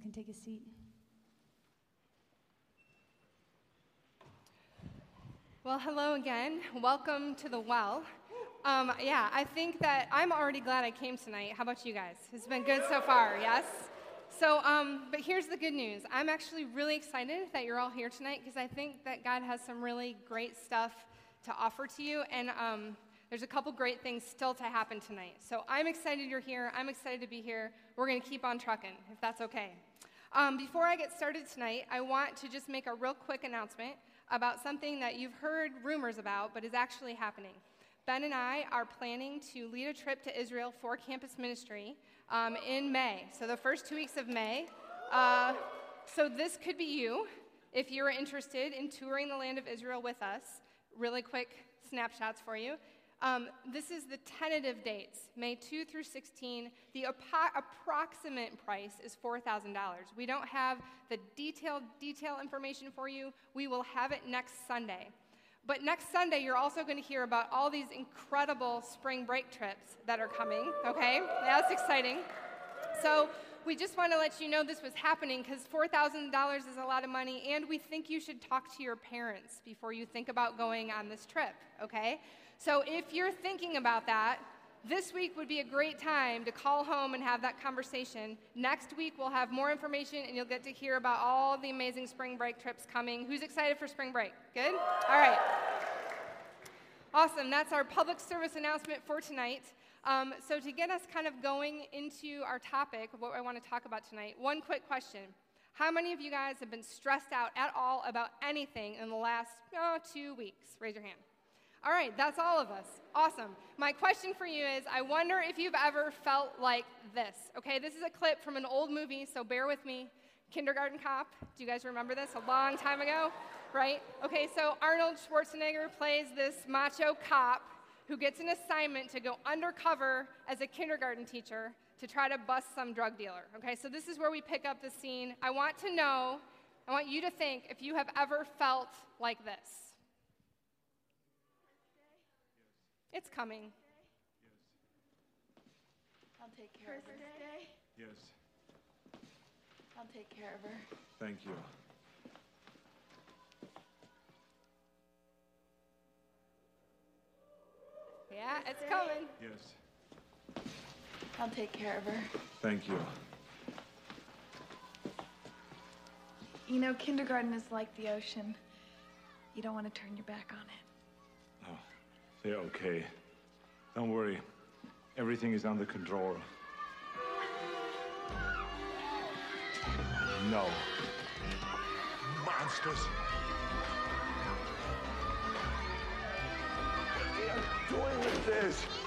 can take a seat. Well, hello again. Welcome to the well. Um, yeah, I think that I'm already glad I came tonight. How about you guys? It's been good so far, yes? So, um, but here's the good news. I'm actually really excited that you're all here tonight because I think that God has some really great stuff to offer to you. And um, there's a couple great things still to happen tonight. So I'm excited you're here. I'm excited to be here. We're going to keep on trucking, if that's okay. Um, before I get started tonight, I want to just make a real quick announcement about something that you've heard rumors about, but is actually happening. Ben and I are planning to lead a trip to Israel for campus ministry um, in May. So, the first two weeks of May. Uh, so, this could be you if you're interested in touring the land of Israel with us. Really quick snapshots for you. Um, this is the tentative dates, May 2 through 16. The ap- approximate price is $4,000. We don't have the detailed detail information for you. We will have it next Sunday. But next Sunday, you're also going to hear about all these incredible spring break trips that are coming, okay? That's exciting. So, we just want to let you know this was happening because $4,000 is a lot of money, and we think you should talk to your parents before you think about going on this trip, okay? So if you're thinking about that, this week would be a great time to call home and have that conversation. Next week, we'll have more information and you'll get to hear about all the amazing spring break trips coming. Who's excited for spring break? Good? All right. Awesome. That's our public service announcement for tonight. Um, so, to get us kind of going into our topic, what I want to talk about tonight, one quick question. How many of you guys have been stressed out at all about anything in the last oh, two weeks? Raise your hand. All right, that's all of us. Awesome. My question for you is I wonder if you've ever felt like this. Okay, this is a clip from an old movie, so bear with me. Kindergarten Cop. Do you guys remember this? A long time ago, right? Okay, so Arnold Schwarzenegger plays this macho cop who gets an assignment to go undercover as a kindergarten teacher to try to bust some drug dealer. Okay, so this is where we pick up the scene. I want to know, I want you to think if you have ever felt like this. It's coming. Yes. I'll take care of her. Yes. I'll take care of her. Thank you. Yeah, it's coming. Yes. I'll take care of her. Thank you. You know, kindergarten is like the ocean. You don't want to turn your back on it. They're okay. Don't worry. Everything is under control. No. Monsters. What are you doing with this?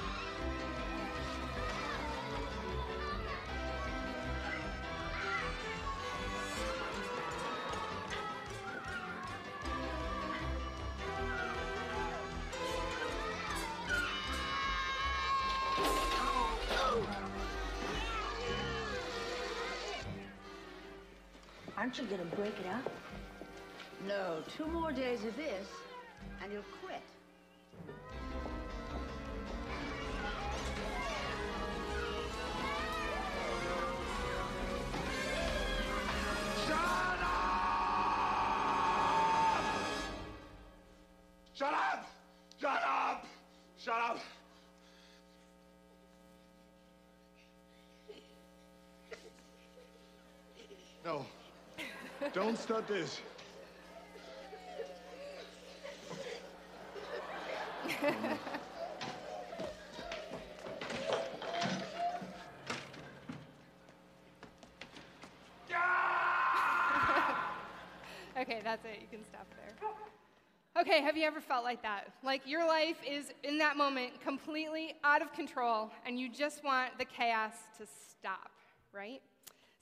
Break it up? No, two more days of this, and you'll quit. Shut up! Shut up! Shut up! Shut up! No. Don't start this. okay, that's it. You can stop there. Okay, have you ever felt like that? Like your life is in that moment completely out of control and you just want the chaos to stop, right?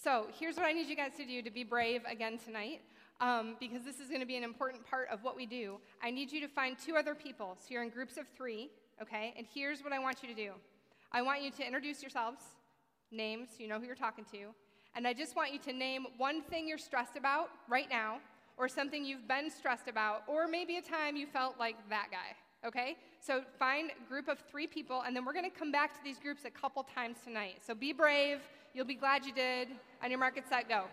So here's what I need you guys to do to be brave again tonight, um, because this is going to be an important part of what we do. I need you to find two other people. So you're in groups of three, okay? And here's what I want you to do I want you to introduce yourselves, names, so you know who you're talking to. And I just want you to name one thing you're stressed about right now, or something you've been stressed about, or maybe a time you felt like that guy, okay? So find a group of three people, and then we're gonna come back to these groups a couple times tonight. So be brave, You'll be glad you did. On your market set, go.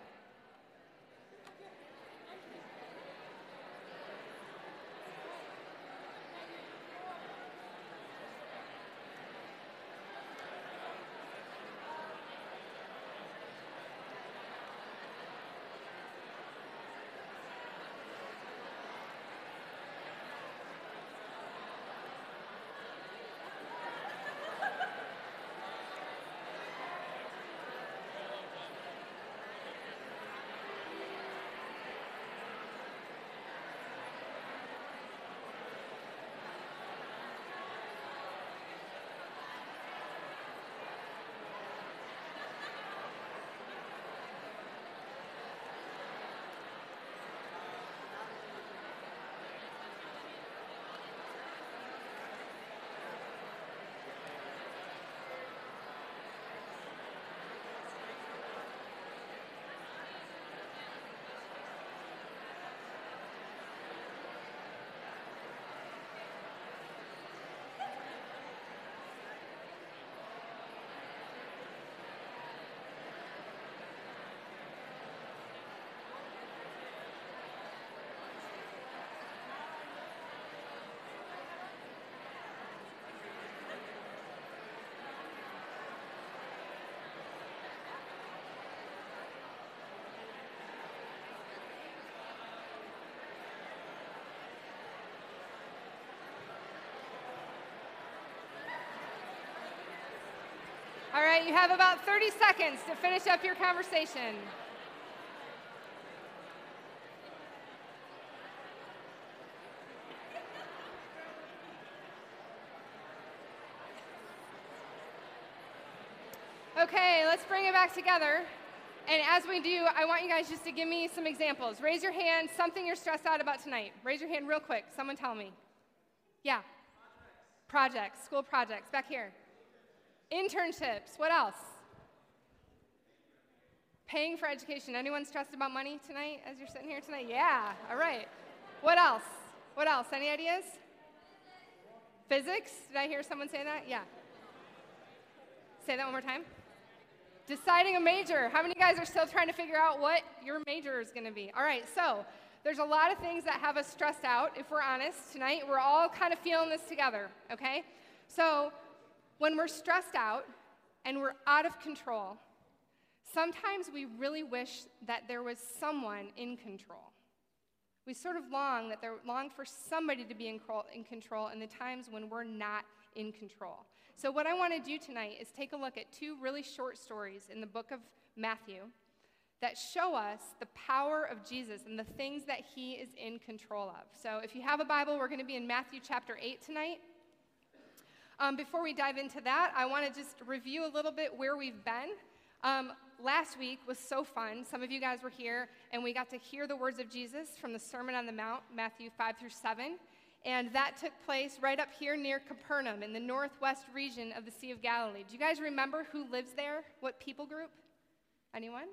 All right, you have about 30 seconds to finish up your conversation. Okay, let's bring it back together. And as we do, I want you guys just to give me some examples. Raise your hand, something you're stressed out about tonight. Raise your hand real quick. Someone tell me. Yeah. Projects, school projects, back here. Internships. What else? Paying for education. Anyone stressed about money tonight as you're sitting here tonight? Yeah, all right. What else? What else? Any ideas? Physics? Did I hear someone say that? Yeah. Say that one more time. Deciding a major. How many guys are still trying to figure out what your major is going to be? All right, so there's a lot of things that have us stressed out, if we're honest, tonight. We're all kind of feeling this together, okay? So when we're stressed out and we're out of control, sometimes we really wish that there was someone in control. We sort of long that there long for somebody to be in, in control in the times when we're not in control. So what I want to do tonight is take a look at two really short stories in the book of Matthew that show us the power of Jesus and the things that he is in control of. So if you have a Bible, we're going to be in Matthew chapter 8 tonight. Um, before we dive into that, I want to just review a little bit where we've been. Um, last week was so fun. Some of you guys were here, and we got to hear the words of Jesus from the Sermon on the Mount, Matthew 5 through 7. And that took place right up here near Capernaum in the northwest region of the Sea of Galilee. Do you guys remember who lives there? What people group? Anyone?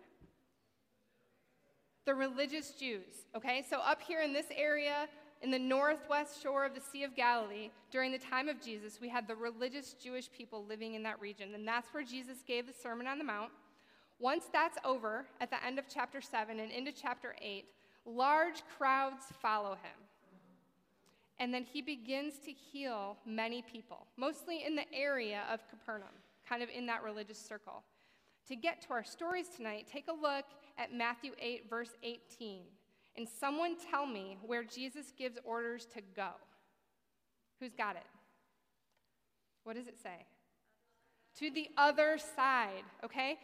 The religious Jews. Okay, so up here in this area, in the northwest shore of the Sea of Galilee, during the time of Jesus, we had the religious Jewish people living in that region. And that's where Jesus gave the Sermon on the Mount. Once that's over, at the end of chapter 7 and into chapter 8, large crowds follow him. And then he begins to heal many people, mostly in the area of Capernaum, kind of in that religious circle. To get to our stories tonight, take a look at Matthew 8, verse 18 and someone tell me where Jesus gives orders to go. Who's got it? What does it say? To the other side, okay?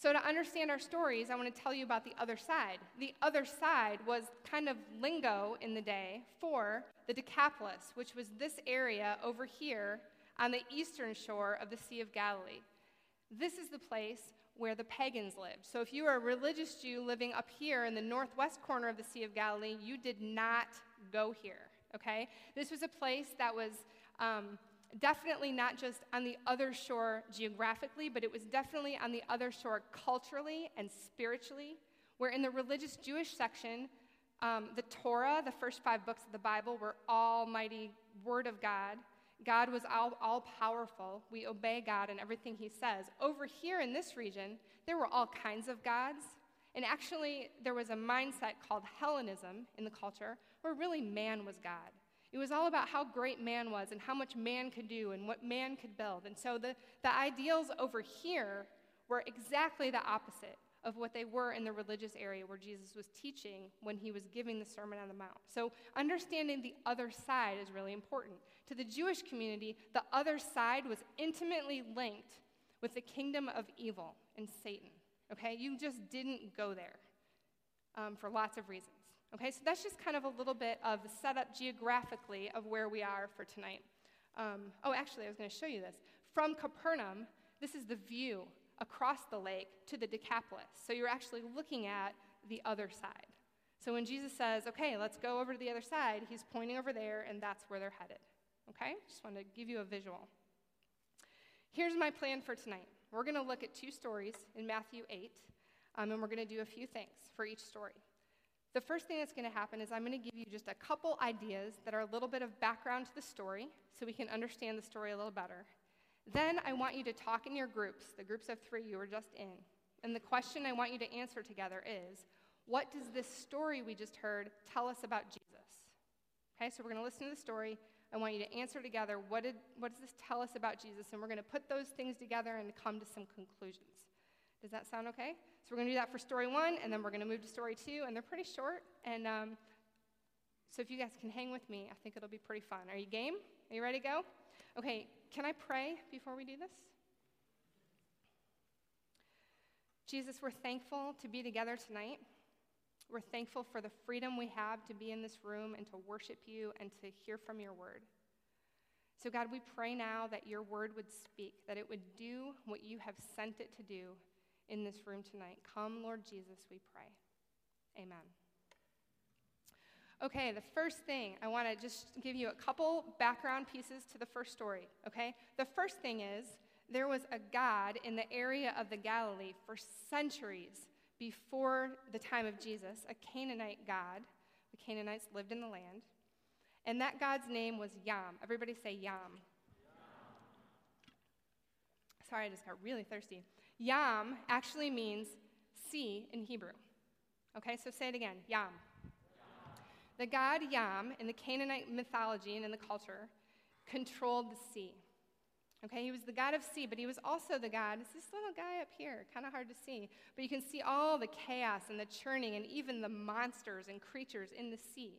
So, to understand our stories, I want to tell you about the other side. The other side was kind of lingo in the day for the Decapolis, which was this area over here on the eastern shore of the Sea of Galilee. This is the place where the pagans lived. So if you were a religious Jew living up here in the northwest corner of the Sea of Galilee, you did not go here, okay? This was a place that was um, definitely not just on the other shore geographically, but it was definitely on the other shore culturally and spiritually, where in the religious Jewish section, um, the Torah, the first five books of the Bible, were almighty Word of God God was all, all powerful. We obey God in everything He says. Over here in this region, there were all kinds of gods. And actually, there was a mindset called Hellenism in the culture where really man was God. It was all about how great man was and how much man could do and what man could build. And so the, the ideals over here were exactly the opposite of what they were in the religious area where Jesus was teaching when he was giving the Sermon on the Mount. So, understanding the other side is really important. To the Jewish community, the other side was intimately linked with the kingdom of evil and Satan. Okay? You just didn't go there um, for lots of reasons. Okay? So, that's just kind of a little bit of the setup geographically of where we are for tonight. Um, oh, actually, I was going to show you this. From Capernaum, this is the view across the lake to the Decapolis. So you're actually looking at the other side. So when Jesus says, okay, let's go over to the other side, he's pointing over there, and that's where they're headed. Okay? Just wanted to give you a visual. Here's my plan for tonight. We're going to look at two stories in Matthew 8, um, and we're going to do a few things for each story. The first thing that's going to happen is I'm going to give you just a couple ideas that are a little bit of background to the story so we can understand the story a little better. Then I want you to talk in your groups, the groups of three you were just in. And the question I want you to answer together is what does this story we just heard tell us about Jesus? Okay, so we're going to listen to the story. I want you to answer together what, did, what does this tell us about Jesus? And we're going to put those things together and come to some conclusions. Does that sound okay? So we're going to do that for story one, and then we're going to move to story two, and they're pretty short. And um, so if you guys can hang with me, I think it'll be pretty fun. Are you game? Are you ready to go? Okay, can I pray before we do this? Jesus, we're thankful to be together tonight. We're thankful for the freedom we have to be in this room and to worship you and to hear from your word. So, God, we pray now that your word would speak, that it would do what you have sent it to do in this room tonight. Come, Lord Jesus, we pray. Amen. Okay, the first thing, I want to just give you a couple background pieces to the first story, okay? The first thing is there was a god in the area of the Galilee for centuries before the time of Jesus, a Canaanite god. The Canaanites lived in the land. And that god's name was Yam. Everybody say Yam. Sorry, I just got really thirsty. Yam actually means sea in Hebrew. Okay, so say it again Yam. The god Yam in the Canaanite mythology and in the culture controlled the sea. Okay, he was the god of sea, but he was also the god, it's this little guy up here, kind of hard to see, but you can see all the chaos and the churning and even the monsters and creatures in the sea.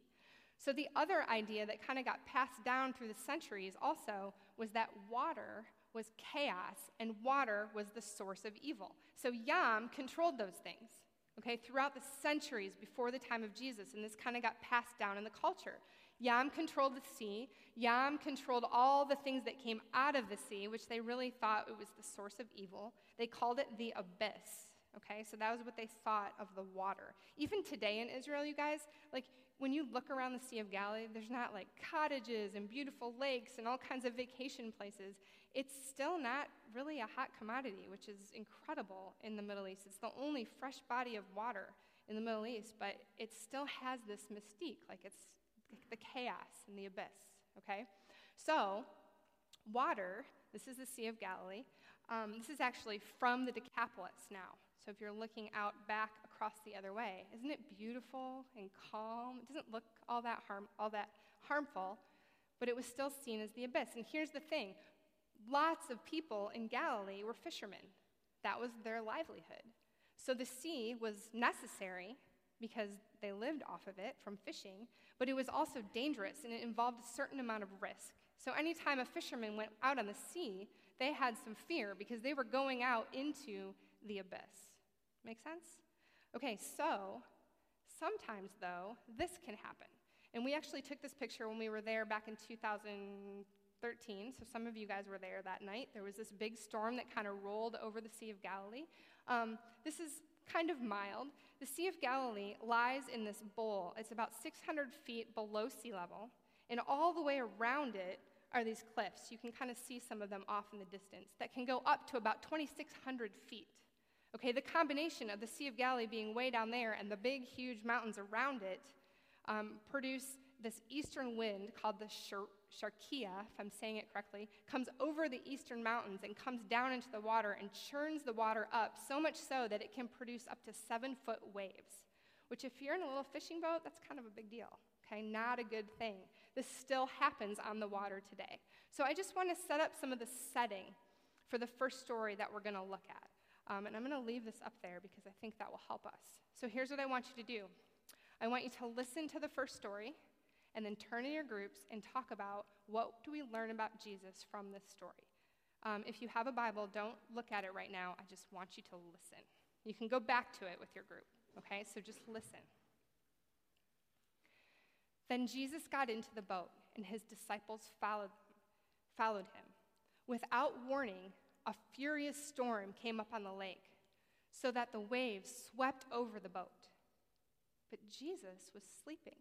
So, the other idea that kind of got passed down through the centuries also was that water was chaos and water was the source of evil. So, Yam controlled those things okay, throughout the centuries before the time of Jesus, and this kind of got passed down in the culture. Yam controlled the sea. Yam controlled all the things that came out of the sea, which they really thought it was the source of evil. They called it the abyss. Okay, so that was what they thought of the water. Even today in Israel, you guys, like when you look around the Sea of Galilee, there's not like cottages and beautiful lakes and all kinds of vacation places it's still not really a hot commodity, which is incredible in the Middle East. It's the only fresh body of water in the Middle East, but it still has this mystique, like it's the chaos and the abyss, okay? So, water, this is the Sea of Galilee. Um, this is actually from the Decapolis now. So, if you're looking out back across the other way, isn't it beautiful and calm? It doesn't look all that, harm, all that harmful, but it was still seen as the abyss. And here's the thing lots of people in Galilee were fishermen. That was their livelihood. So the sea was necessary because they lived off of it from fishing, but it was also dangerous and it involved a certain amount of risk. So anytime a fisherman went out on the sea, they had some fear because they were going out into the abyss. Make sense? Okay, so sometimes though, this can happen. And we actually took this picture when we were there back in 2000 13, so some of you guys were there that night. There was this big storm that kind of rolled over the Sea of Galilee. Um, this is kind of mild. The Sea of Galilee lies in this bowl. It's about 600 feet below sea level, and all the way around it are these cliffs. You can kind of see some of them off in the distance that can go up to about 2,600 feet. Okay, the combination of the Sea of Galilee being way down there and the big, huge mountains around it um, produce this eastern wind called the Sharkia, if I'm saying it correctly, comes over the eastern mountains and comes down into the water and churns the water up, so much so that it can produce up to seven foot waves, which, if you're in a little fishing boat, that's kind of a big deal. Okay, not a good thing. This still happens on the water today. So I just want to set up some of the setting for the first story that we're going to look at. Um, and I'm going to leave this up there because I think that will help us. So here's what I want you to do I want you to listen to the first story and then turn in your groups and talk about what do we learn about Jesus from this story. Um, if you have a Bible, don't look at it right now. I just want you to listen. You can go back to it with your group, okay? So just listen. Then Jesus got into the boat, and his disciples followed, followed him. Without warning, a furious storm came up on the lake, so that the waves swept over the boat. But Jesus was sleeping.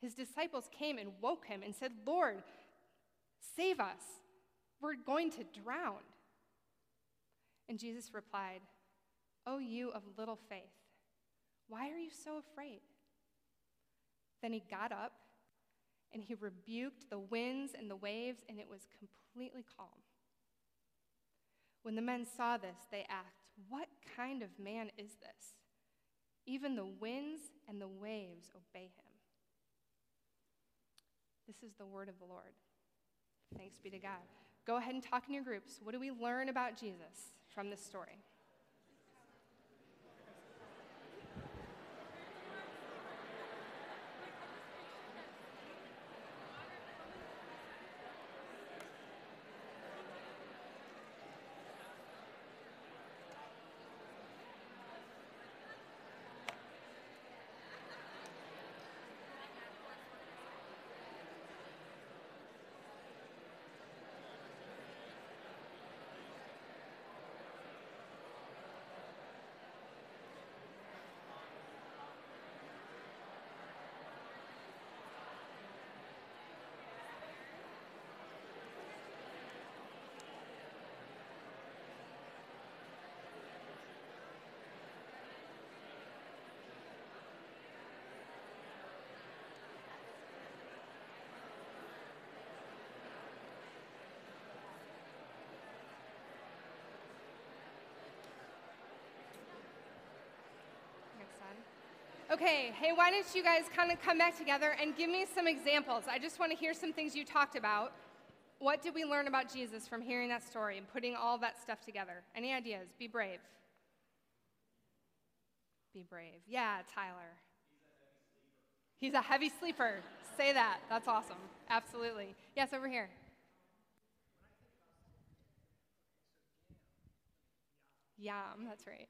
His disciples came and woke him and said, Lord, save us. We're going to drown. And Jesus replied, O you of little faith, why are you so afraid? Then he got up and he rebuked the winds and the waves, and it was completely calm. When the men saw this, they asked, What kind of man is this? Even the winds and the waves obey him. This is the word of the Lord. Thanks be to God. Go ahead and talk in your groups. What do we learn about Jesus from this story? Okay, hey, why don't you guys kind of come back together and give me some examples? I just want to hear some things you talked about. What did we learn about Jesus from hearing that story and putting all that stuff together? Any ideas? Be brave. Be brave. Yeah, Tyler. He's a heavy sleeper. Say that. That's awesome. Absolutely. Yes, over here. Yeah, that's right.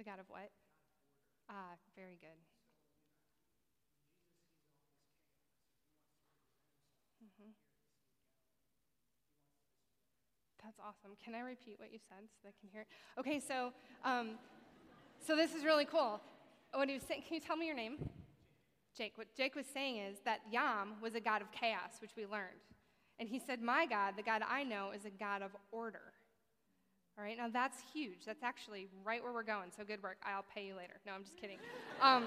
The God of what? Ah, very good. Mm-hmm. That's awesome. Can I repeat what you said so they can hear it? Okay, so, um, so this is really cool. What he was saying, can you tell me your name? Jake. What Jake was saying is that Yam was a god of chaos, which we learned. And he said, My God, the God I know, is a God of order. All right, now that's huge. That's actually right where we're going. So good work. I'll pay you later. No, I'm just kidding. Um,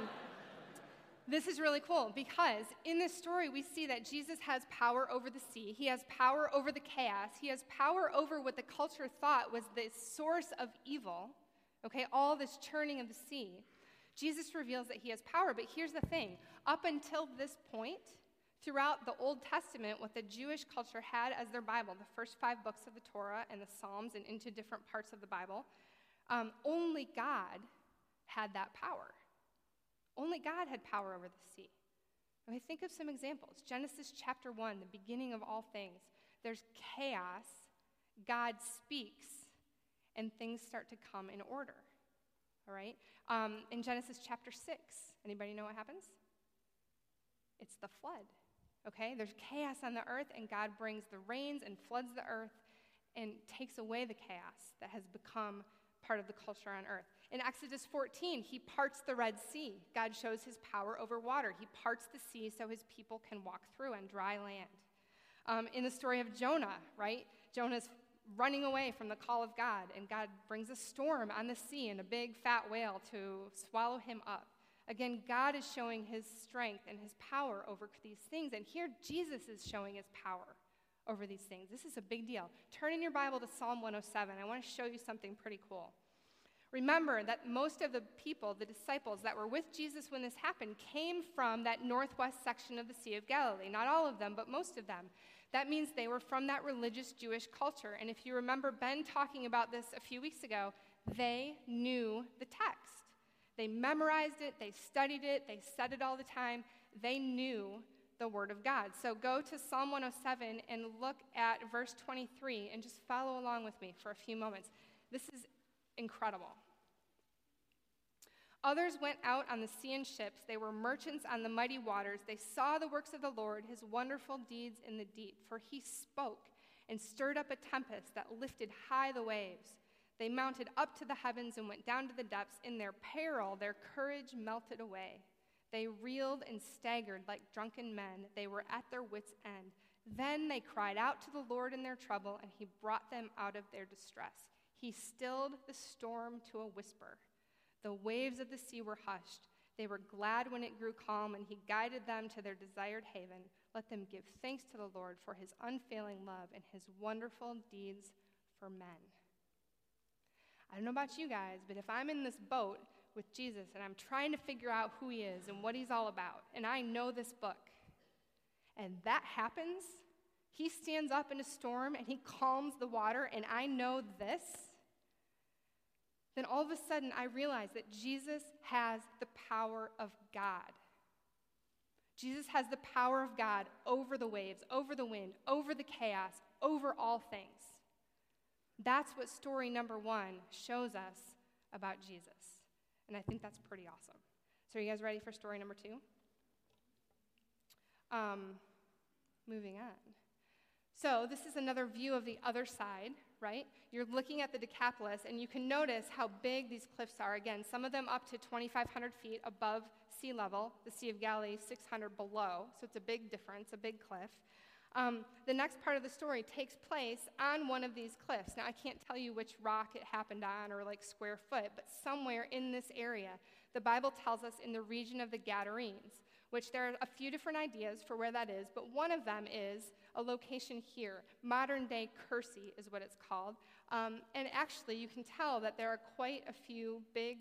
this is really cool because in this story, we see that Jesus has power over the sea, he has power over the chaos, he has power over what the culture thought was the source of evil. Okay, all this churning of the sea. Jesus reveals that he has power, but here's the thing up until this point, Throughout the Old Testament, what the Jewish culture had as their Bible, the first five books of the Torah and the Psalms and into different parts of the Bible, um, only God had that power. Only God had power over the sea. I mean, think of some examples. Genesis chapter 1, the beginning of all things. There's chaos, God speaks, and things start to come in order. All right? Um, in Genesis chapter 6, anybody know what happens? It's the flood. Okay? There's chaos on the earth, and God brings the rains and floods the earth and takes away the chaos that has become part of the culture on earth. In Exodus 14, he parts the Red Sea. God shows his power over water. He parts the sea so his people can walk through on dry land. Um, in the story of Jonah, right? Jonah's running away from the call of God, and God brings a storm on the sea and a big fat whale to swallow him up. Again, God is showing his strength and his power over these things, and here Jesus is showing his power over these things. This is a big deal. Turn in your Bible to Psalm 107. I want to show you something pretty cool. Remember that most of the people, the disciples that were with Jesus when this happened, came from that northwest section of the Sea of Galilee. Not all of them, but most of them. That means they were from that religious Jewish culture. And if you remember Ben talking about this a few weeks ago, they knew the text. They memorized it, they studied it, they said it all the time. They knew the Word of God. So go to Psalm 107 and look at verse 23 and just follow along with me for a few moments. This is incredible. Others went out on the sea in ships. They were merchants on the mighty waters. They saw the works of the Lord, his wonderful deeds in the deep. For he spoke and stirred up a tempest that lifted high the waves. They mounted up to the heavens and went down to the depths. In their peril, their courage melted away. They reeled and staggered like drunken men. They were at their wits' end. Then they cried out to the Lord in their trouble, and he brought them out of their distress. He stilled the storm to a whisper. The waves of the sea were hushed. They were glad when it grew calm, and he guided them to their desired haven. Let them give thanks to the Lord for his unfailing love and his wonderful deeds for men. I don't know about you guys, but if I'm in this boat with Jesus and I'm trying to figure out who he is and what he's all about, and I know this book, and that happens, he stands up in a storm and he calms the water, and I know this, then all of a sudden I realize that Jesus has the power of God. Jesus has the power of God over the waves, over the wind, over the chaos, over all things. That's what story number one shows us about Jesus. And I think that's pretty awesome. So, are you guys ready for story number two? Um, moving on. So, this is another view of the other side, right? You're looking at the Decapolis, and you can notice how big these cliffs are. Again, some of them up to 2,500 feet above sea level, the Sea of Galilee 600 below, so it's a big difference, a big cliff. Um, the next part of the story takes place on one of these cliffs. Now, I can't tell you which rock it happened on or like square foot, but somewhere in this area, the Bible tells us in the region of the Gadarenes, which there are a few different ideas for where that is, but one of them is a location here. Modern day Kursi is what it's called. Um, and actually, you can tell that there are quite a few big,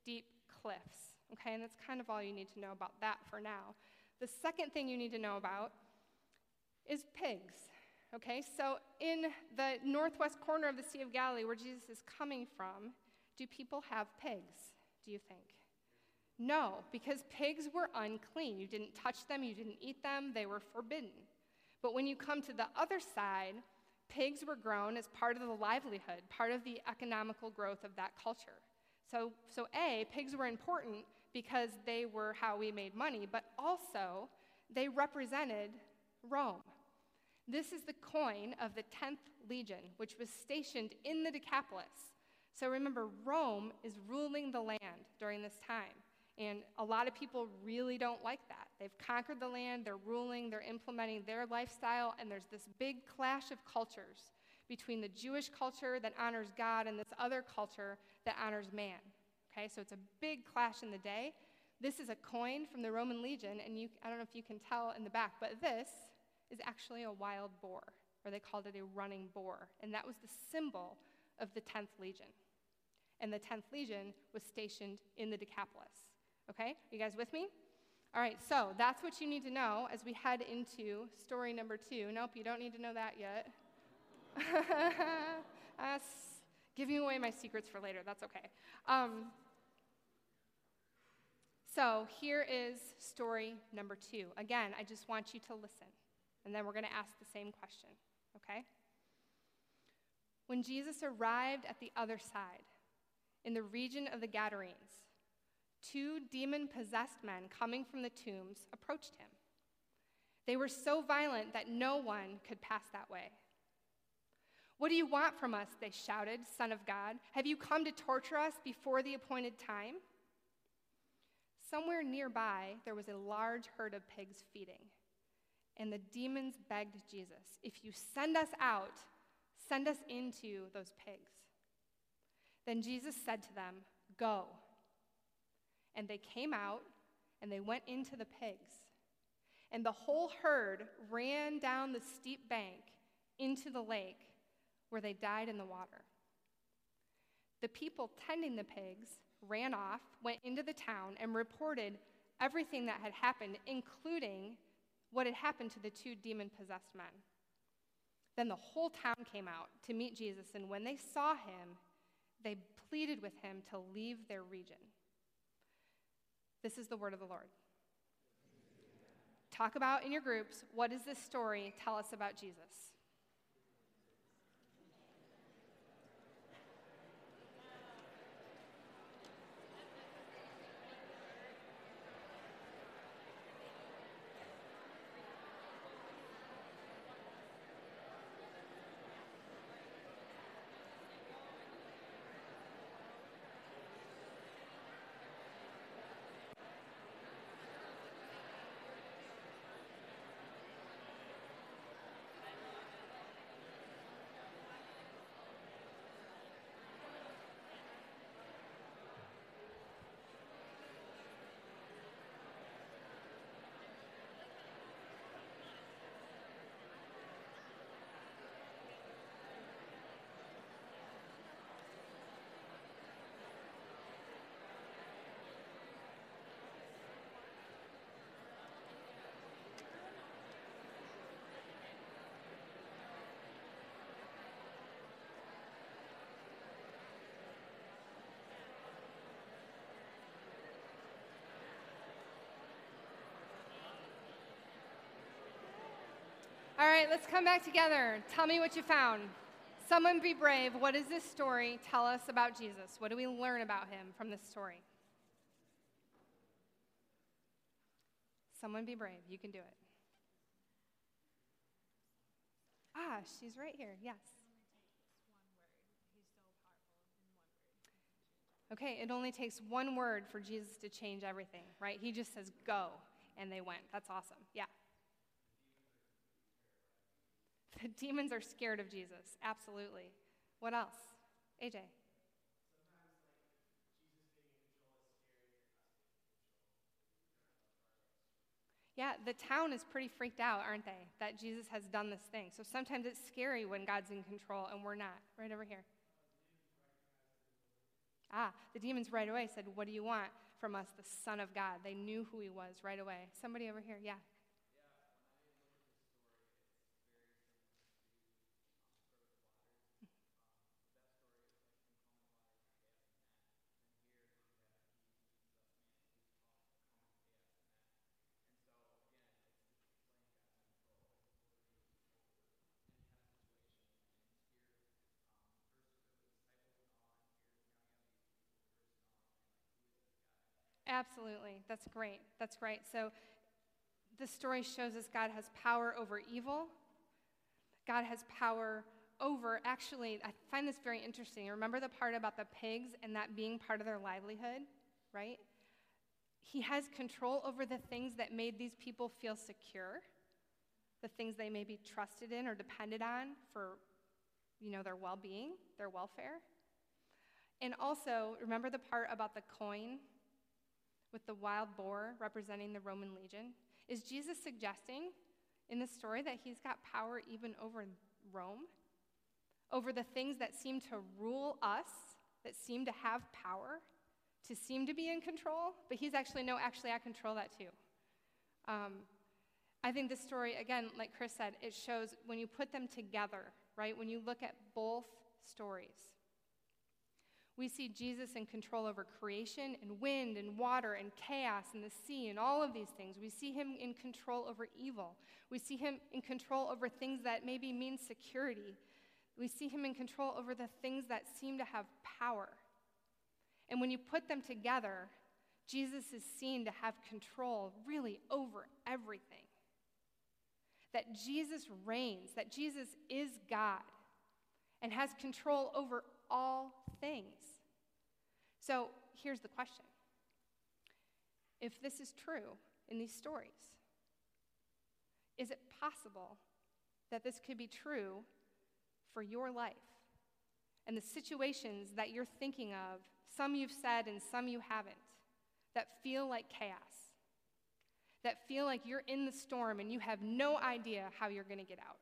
steep cliffs. Okay, and that's kind of all you need to know about that for now. The second thing you need to know about is pigs. Okay, so in the northwest corner of the Sea of Galilee, where Jesus is coming from, do people have pigs, do you think? No, because pigs were unclean. You didn't touch them, you didn't eat them, they were forbidden. But when you come to the other side, pigs were grown as part of the livelihood, part of the economical growth of that culture. So, so A, pigs were important because they were how we made money, but also they represented Rome. This is the coin of the 10th legion, which was stationed in the Decapolis. So remember, Rome is ruling the land during this time. And a lot of people really don't like that. They've conquered the land, they're ruling, they're implementing their lifestyle, and there's this big clash of cultures between the Jewish culture that honors God and this other culture that honors man. Okay, so it's a big clash in the day. This is a coin from the Roman legion, and you, I don't know if you can tell in the back, but this is actually a wild boar, or they called it a running boar. And that was the symbol of the 10th Legion. And the 10th Legion was stationed in the Decapolis. Okay? You guys with me? All right, so that's what you need to know as we head into story number two. Nope, you don't need to know that yet. uh, giving away my secrets for later, that's okay. Um, so here is story number two. Again, I just want you to listen. And then we're going to ask the same question, okay? When Jesus arrived at the other side, in the region of the Gadarenes, two demon possessed men coming from the tombs approached him. They were so violent that no one could pass that way. What do you want from us? They shouted, Son of God. Have you come to torture us before the appointed time? Somewhere nearby, there was a large herd of pigs feeding. And the demons begged Jesus, If you send us out, send us into those pigs. Then Jesus said to them, Go. And they came out and they went into the pigs. And the whole herd ran down the steep bank into the lake where they died in the water. The people tending the pigs ran off, went into the town, and reported everything that had happened, including what had happened to the two demon possessed men. Then the whole town came out to meet Jesus, and when they saw him, they pleaded with him to leave their region. This is the word of the Lord. Talk about in your groups what does this story tell us about Jesus? All right, let's come back together. Tell me what you found. Someone be brave. What does this story tell us about Jesus? What do we learn about him from this story? Someone be brave. You can do it. Ah, she's right here. Yes. Okay, it only takes one word for Jesus to change everything, right? He just says, go, and they went. That's awesome. Yeah. The demons are scared of Jesus. Absolutely. What else? AJ. Yeah, the town is pretty freaked out, aren't they? That Jesus has done this thing. So sometimes it's scary when God's in control and we're not. Right over here. Ah, the demons right away said, What do you want from us, the Son of God? They knew who he was right away. Somebody over here, yeah. Absolutely. That's great. That's great. So the story shows us God has power over evil. God has power over, actually, I find this very interesting. Remember the part about the pigs and that being part of their livelihood, right? He has control over the things that made these people feel secure, the things they may be trusted in or depended on for, you know, their well-being, their welfare. And also, remember the part about the coin with the wild boar representing the Roman legion? Is Jesus suggesting in this story that he's got power even over Rome? Over the things that seem to rule us, that seem to have power, to seem to be in control? But he's actually, no, actually, I control that too. Um, I think this story, again, like Chris said, it shows when you put them together, right? When you look at both stories, we see Jesus in control over creation and wind and water and chaos and the sea and all of these things. We see him in control over evil. We see him in control over things that maybe mean security. We see him in control over the things that seem to have power. And when you put them together, Jesus is seen to have control really over everything. That Jesus reigns, that Jesus is God and has control over all things. So here's the question If this is true in these stories, Is it possible that this could be true for your life? And the situations that you're thinking of, some you've said and some you haven't, that feel like chaos, that feel like you're in the storm and you have no idea how you're going to get out.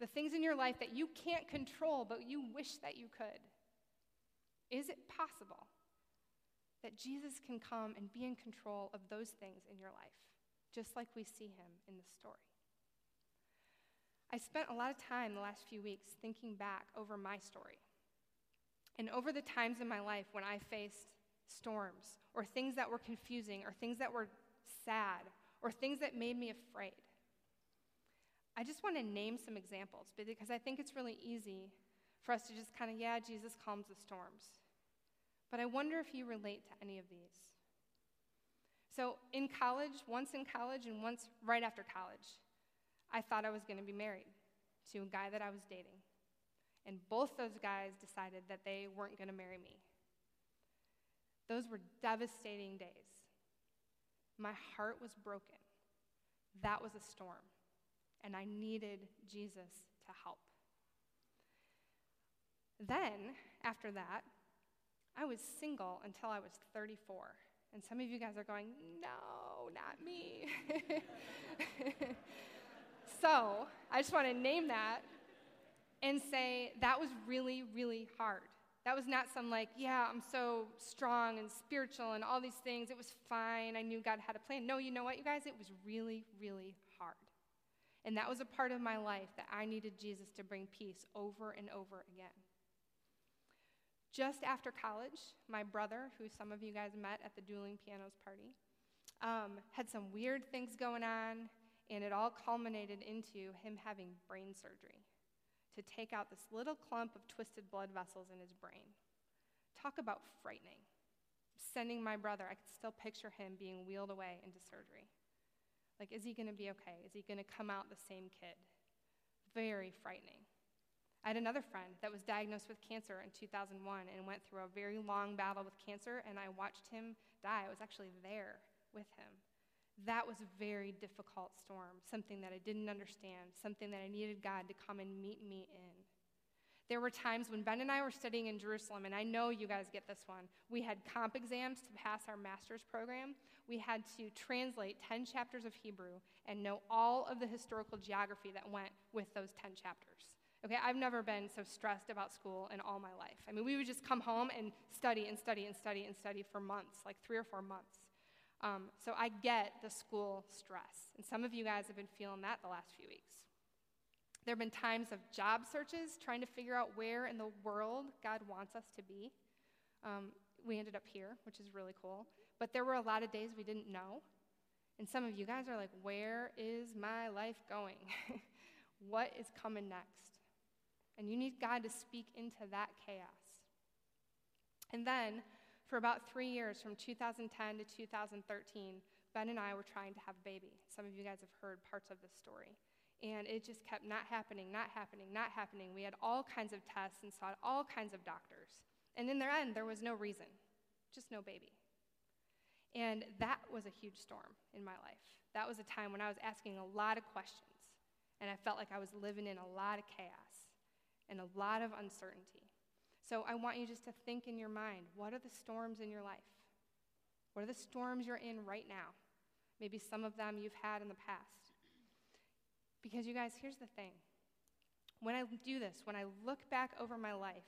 The things in your life that you can't control, but you wish that you could. Is it possible that Jesus can come and be in control of those things in your life, just like we see him in the story? I spent a lot of time the last few weeks thinking back over my story and over the times in my life when I faced storms or things that were confusing or things that were sad or things that made me afraid. I just want to name some examples because I think it's really easy for us to just kind of, yeah, Jesus calms the storms. But I wonder if you relate to any of these. So, in college, once in college and once right after college, I thought I was going to be married to a guy that I was dating. And both those guys decided that they weren't going to marry me. Those were devastating days. My heart was broken. That was a storm. And I needed Jesus to help. Then, after that, I was single until I was 34. And some of you guys are going, no, not me. so I just want to name that and say that was really, really hard. That was not some like, yeah, I'm so strong and spiritual and all these things. It was fine. I knew God had a plan. No, you know what, you guys? It was really, really. And that was a part of my life that I needed Jesus to bring peace over and over again. Just after college, my brother, who some of you guys met at the dueling pianos party, um, had some weird things going on, and it all culminated into him having brain surgery to take out this little clump of twisted blood vessels in his brain. Talk about frightening. Sending my brother, I could still picture him being wheeled away into surgery. Like, is he going to be okay? Is he going to come out the same kid? Very frightening. I had another friend that was diagnosed with cancer in 2001 and went through a very long battle with cancer, and I watched him die. I was actually there with him. That was a very difficult storm, something that I didn't understand, something that I needed God to come and meet me in. There were times when Ben and I were studying in Jerusalem, and I know you guys get this one. We had comp exams to pass our master's program. We had to translate 10 chapters of Hebrew and know all of the historical geography that went with those 10 chapters. Okay, I've never been so stressed about school in all my life. I mean, we would just come home and study and study and study and study for months, like three or four months. Um, so I get the school stress. And some of you guys have been feeling that the last few weeks. There have been times of job searches, trying to figure out where in the world God wants us to be. Um, we ended up here, which is really cool. But there were a lot of days we didn't know. And some of you guys are like, where is my life going? what is coming next? And you need God to speak into that chaos. And then for about three years, from 2010 to 2013, Ben and I were trying to have a baby. Some of you guys have heard parts of this story. And it just kept not happening, not happening, not happening. We had all kinds of tests and saw all kinds of doctors. And in the end, there was no reason, just no baby. And that was a huge storm in my life. That was a time when I was asking a lot of questions, and I felt like I was living in a lot of chaos and a lot of uncertainty. So I want you just to think in your mind what are the storms in your life? What are the storms you're in right now? Maybe some of them you've had in the past. Because, you guys, here's the thing. When I do this, when I look back over my life,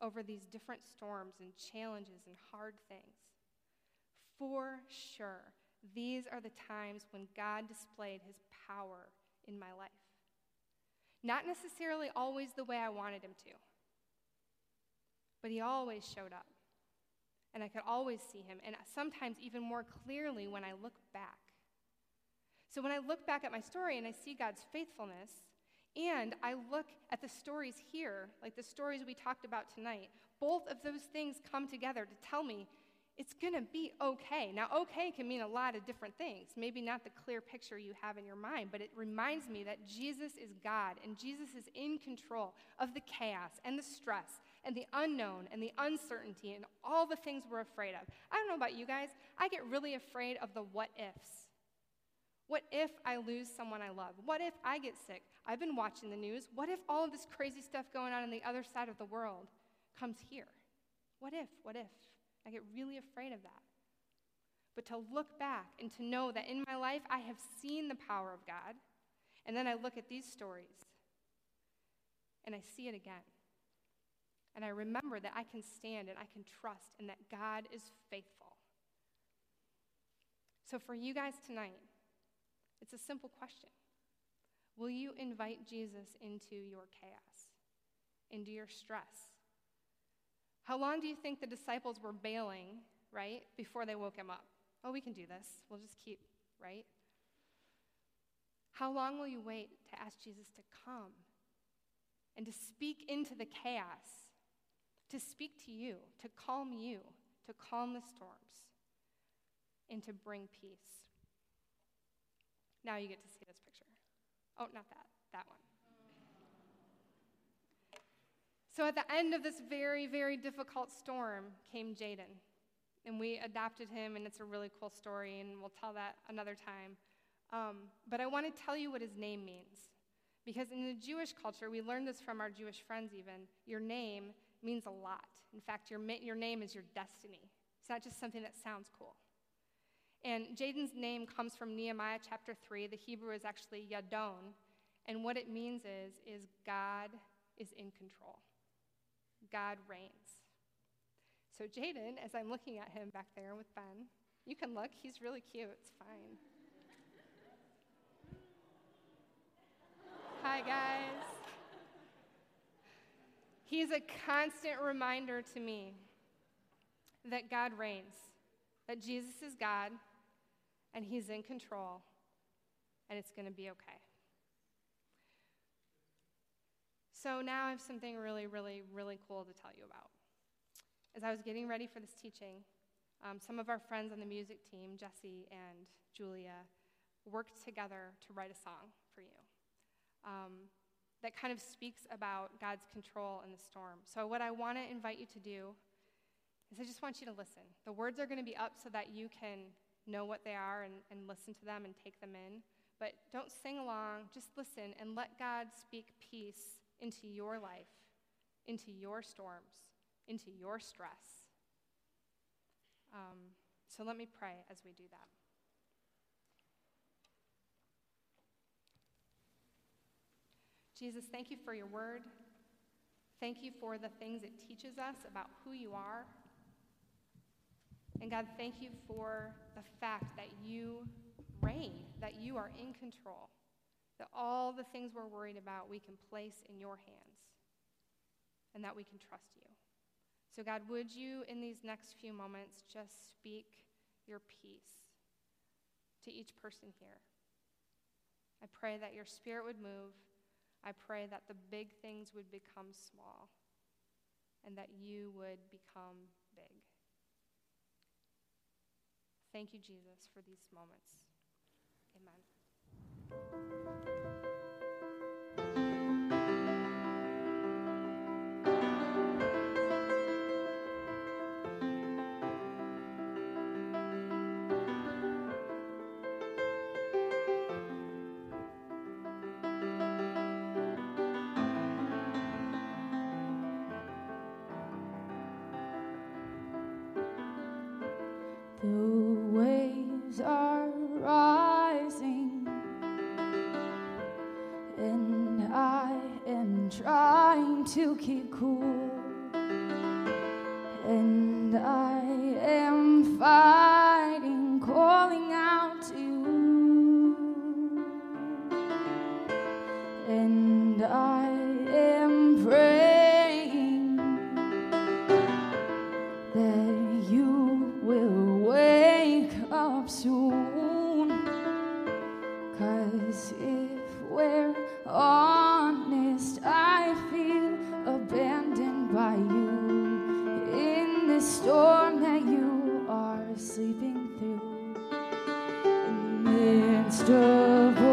over these different storms and challenges and hard things, for sure, these are the times when God displayed his power in my life. Not necessarily always the way I wanted him to. But he always showed up. And I could always see him, and sometimes even more clearly when I look back. So when I look back at my story and I see God's faithfulness, and I look at the stories here, like the stories we talked about tonight, both of those things come together to tell me it's going to be okay. Now, okay can mean a lot of different things. Maybe not the clear picture you have in your mind, but it reminds me that Jesus is God and Jesus is in control of the chaos and the stress and the unknown and the uncertainty and all the things we're afraid of. I don't know about you guys, I get really afraid of the what ifs. What if I lose someone I love? What if I get sick? I've been watching the news. What if all of this crazy stuff going on on the other side of the world comes here? What if? What if? I get really afraid of that. But to look back and to know that in my life I have seen the power of God, and then I look at these stories and I see it again. And I remember that I can stand and I can trust and that God is faithful. So, for you guys tonight, it's a simple question Will you invite Jesus into your chaos, into your stress? How long do you think the disciples were bailing, right, before they woke him up? Oh, we can do this. We'll just keep, right? How long will you wait to ask Jesus to come and to speak into the chaos, to speak to you, to calm you, to calm the storms, and to bring peace? Now you get to see this picture. Oh, not that, that one. So at the end of this very, very difficult storm came Jaden. And we adopted him, and it's a really cool story, and we'll tell that another time. Um, but I want to tell you what his name means. Because in the Jewish culture, we learned this from our Jewish friends even, your name means a lot. In fact, your, your name is your destiny. It's not just something that sounds cool. And Jaden's name comes from Nehemiah chapter 3. The Hebrew is actually Yadon. And what it means is, is God is in control. God reigns. So Jaden, as I'm looking at him back there with Ben, you can look, he's really cute, it's fine. Hi, guys. He's a constant reminder to me that God reigns, that Jesus is God, and He's in control, and it's going to be okay. So now I have something really, really, really cool to tell you about. As I was getting ready for this teaching, um, some of our friends on the music team, Jesse and Julia, worked together to write a song for you um, that kind of speaks about God's control in the storm. So, what I want to invite you to do is I just want you to listen. The words are going to be up so that you can know what they are and, and listen to them and take them in. But don't sing along, just listen and let God speak peace into your life, into your storms, into your stress. Um, so let me pray as we do that. Jesus, thank you for your word. Thank you for the things it teaches us about who you are. And God, thank you for the fact that you reign, that you are in control, that all the things we're worried about we can place in your hands, and that we can trust you. So, God, would you, in these next few moments, just speak your peace to each person here? I pray that your spirit would move I pray that the big things would become small and that you would become big. Thank you, Jesus, for these moments. Amen. Midst of